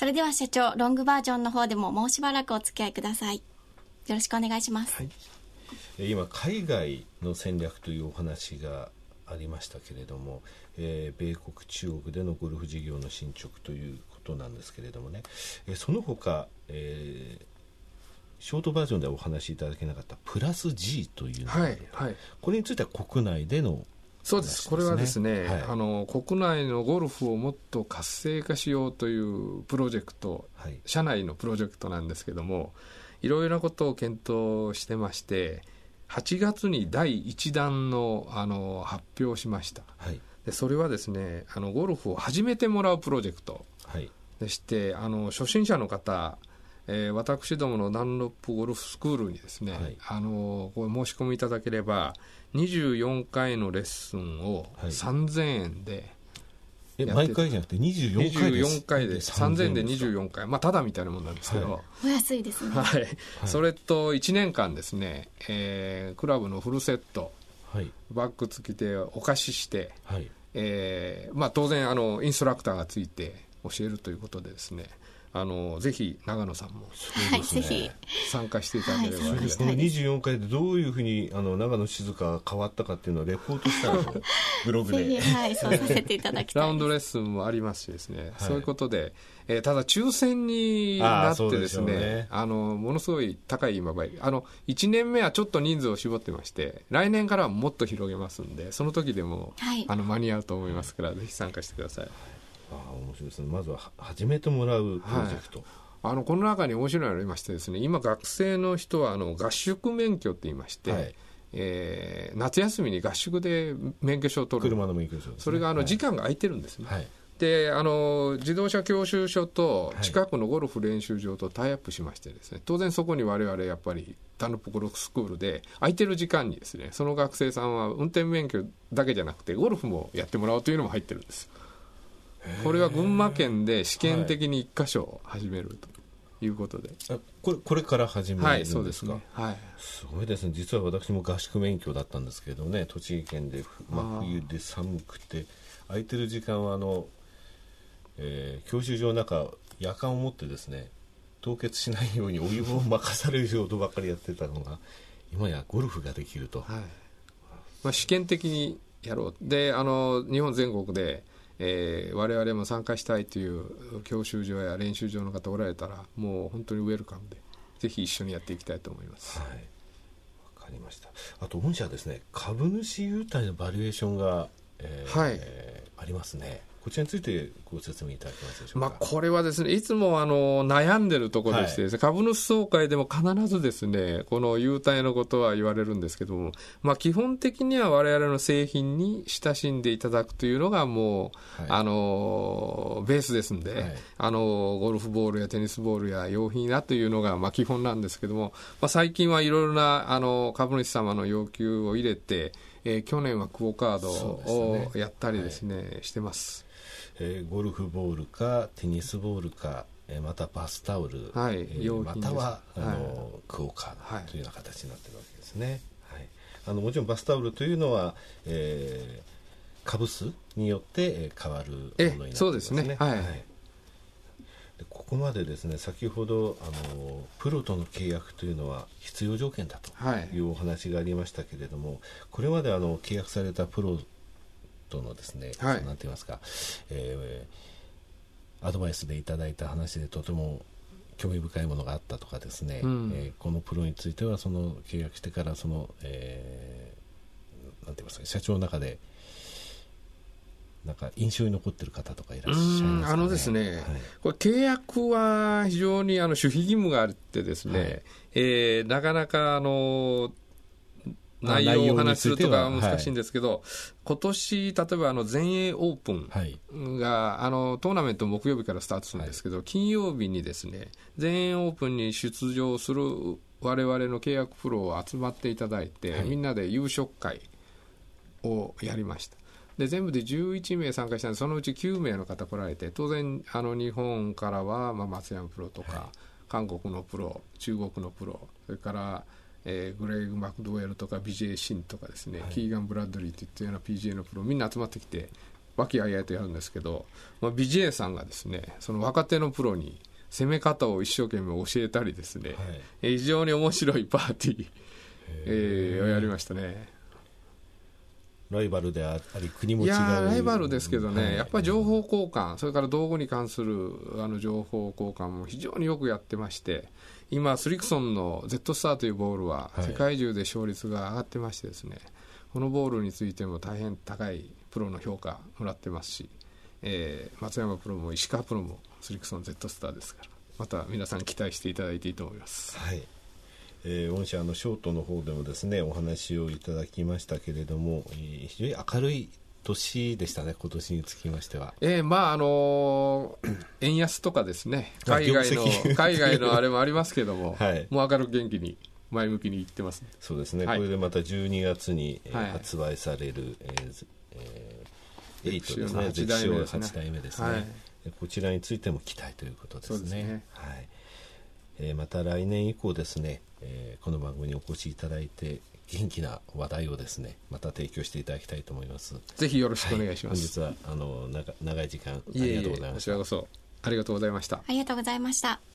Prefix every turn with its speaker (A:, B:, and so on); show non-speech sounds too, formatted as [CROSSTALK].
A: それでは社長、ロングバージョンの方でももうしばらくお付き合いください。よろしくお願いします。はい、
B: 今、海外の戦略というお話がありましたけれども、えー、米国、中国でのゴルフ事業の進捗ということなんですけれどもね、えー、その他、えー、ショートバージョンではお話しいただけなかったプラス G というのが、はいはい、これについては国内での
C: そうです、これはですね、はい、あの国内のゴルフをもっと活性化しようというプロジェクト、はい、社内のプロジェクトなんですけども、いろいろなことを検討してまして、8月に第1弾のあの発表しました、はい、でそれはですねあのゴルフを始めてもらうプロジェクトでして、あの初心者の方、えー、私どものダンロップゴルフスクールにですね、はい、あのこ申し込みいただければ、24回のレッスンを3000円で、
B: え毎回じゃなくて24回で
C: 24回で3000円で24回。まあただみたいなもんなんですけど、はい、
A: お安いですね。
C: はい、はい、それと1年間ですね、えー、クラブのフルセット、はい、バッグ付きでお貸しして、はい。えーまあ、当然あのインストラクターがついて教えるということでですねあのぜひ長野さんも、
A: はい、ぜひ。
C: 参加していただければ、はい、この
B: 24回でどういうふうにあの長野静香が変わったかっていうのをレポートしたら [LAUGHS] ブログで、
A: はい、そうさせていただき
C: たいラウンドレッスンもありますしですね、そういうことで、えー、ただ抽選になってですね、ね、あのものすごい高い今場合あの1年目はちょっと人数を絞ってまして来年からはもっと広げますんでその時でも、あの間に合うと思いますから、ぜひ参加してください。
B: あ面白いですね。まずは始めてもらうプロジェクト、はい
C: あのこの中に面白いのがありましてですね今学生の人はあの合宿免許って言いまして、はい、えー、夏休みに合宿で免許証を取る。
B: 車の免許証、
C: ね、それがあの時間が空いてるんですね、はい、であの自動車教習所と近くのゴルフ練習場とタイアップしましてですね当然そこに我々やっぱりダンロップゴルフスクールで空いてる時間にですねその学生さんは運転免許だけじゃなくてゴルフもやってもらおうというのも入ってるんですこれは群馬県で試験的に1箇所始めるということで、
B: はい、これこれから始めるんですか、はい、そうですね、
C: はい、
B: すごいですね。実は私も合宿免許だったんですけどね。栃木県で真冬で寒くて。空いてる時間はあの、えー、教習所の中夜間を持ってですね凍結しないようにお湯を任されることばっかりやってたのが今やゴルフができると、はい。
C: まあ、試験的にやろう。であの日本全国でえー、我々も参加したいという教習所や練習場の方おられたらもう本当にウェルカムでぜひ一緒にやっていきたいと思います。はい。
B: わかりました。あと御社ですね株主優待のバリエーションが、えー、はい、ありますねこちらについてご説明いただけますでしょうか、まあ、
C: これはですねいつもあの悩んでるところでしてね、はい、株主総会でも必ずですねこの優待のことは言われるんですけども、まあ、基本的には我々の製品に親しんでいただくというのがもう、はい、あのベースですんで、はい、あのゴルフボールやテニスボールや用品やというのがまあ基本なんですけども、まあ、最近はいろいろなあの株主様の要求を入れてえー、去年はクオカードをやったりですね、ねはい、してます。
B: えー、ゴルフボールかテニスボールか、えー、またバスタオル、はいえー、またはあの、はい、クオカードというような形になってるわけですね。はい、あのもちろんバスタオルというのは、えー、株数によって変わるものになってますね。そうですね。はい、はい。ここまでですね先ほどあのプロとの契約というのは必要条件だとい。うお話がありましたけれども、はい、これまであの契約されたプロとのですね、はい、なんて言いますか、えー、アドバイスでいただいた話でとても興味深いものがあったとかですね、うん、えー、このプロについてはその契約してからその、えー、なんて言いますか社長の中でなんか印象に残ってる方とかいらっしゃいますか、ね、
C: あのですね、はい、これ契約は非常にあの守秘義務があってですね、はい、えー、なかなかあの内容をお話しするとか難しいんですけど、はい、今年例えばあの全英オープンが、はい、あのトーナメント木曜日からスタートするんですけど、はい、金曜日にですね全英オープンに出場する我々の契約プロを集まっていただいて、みんなで夕食会をやりました。で全部で11名参加したんでそのうち9名の方来られて当然あの日本からは、まあ、松山プロとか、韓国のプロ中国のプロそれからえー、グレイグ・マクドウェルとかビジェイ・シンとかですね、はい、キーガン・ブラッドリーといったような PGA のプロみんな集まってきて和気あいあいとやるんですけど、まあ、BJ さんがですねその若手のプロに攻め方を一生懸命教えたりですね、はい、非常に面白いパーティー、えー、をやりましたね。
B: ライバルであり国も違う。い
C: やライバルですけどね、はい、やっぱり情報交換それから道具に関するあの情報交換も非常によくやってまして今スリクソンの Z スターというボールは世界中で勝率が上がってましてですね、はい、このボールについても大変高いプロの評価もらってますし、えー、松山プロも石川プロもスリクソン Z スターですからまた皆さん期待していただいていいと思います。
B: はいえー、御社のショートの方でもですねお話をいただきましたけれども、えー、非常に明るい年でしたね、今年につきましては。
C: えー、まああのー、[COUGHS] 円安とかですね、海外の [LAUGHS] 海外のあれもありますけども、はい、もう明るく元気に前向きにいってます、ね、
B: そうですね、はい、これでまた12月に、えー、発売される、えーえー、8ですね、絶唱8代目ですね、はい、こちらについても期待ということですね。すね。はい。えー、また来年以降ですね、えー、この番組にお越しいただいて元気な話題をですねまた提供していただきたいと思います。
C: ぜひよろしくお願いします、
B: はい、本日はあの長長い時間ありがとうございました。こちらこそ
C: ありがとうございました。
A: ありがとうございました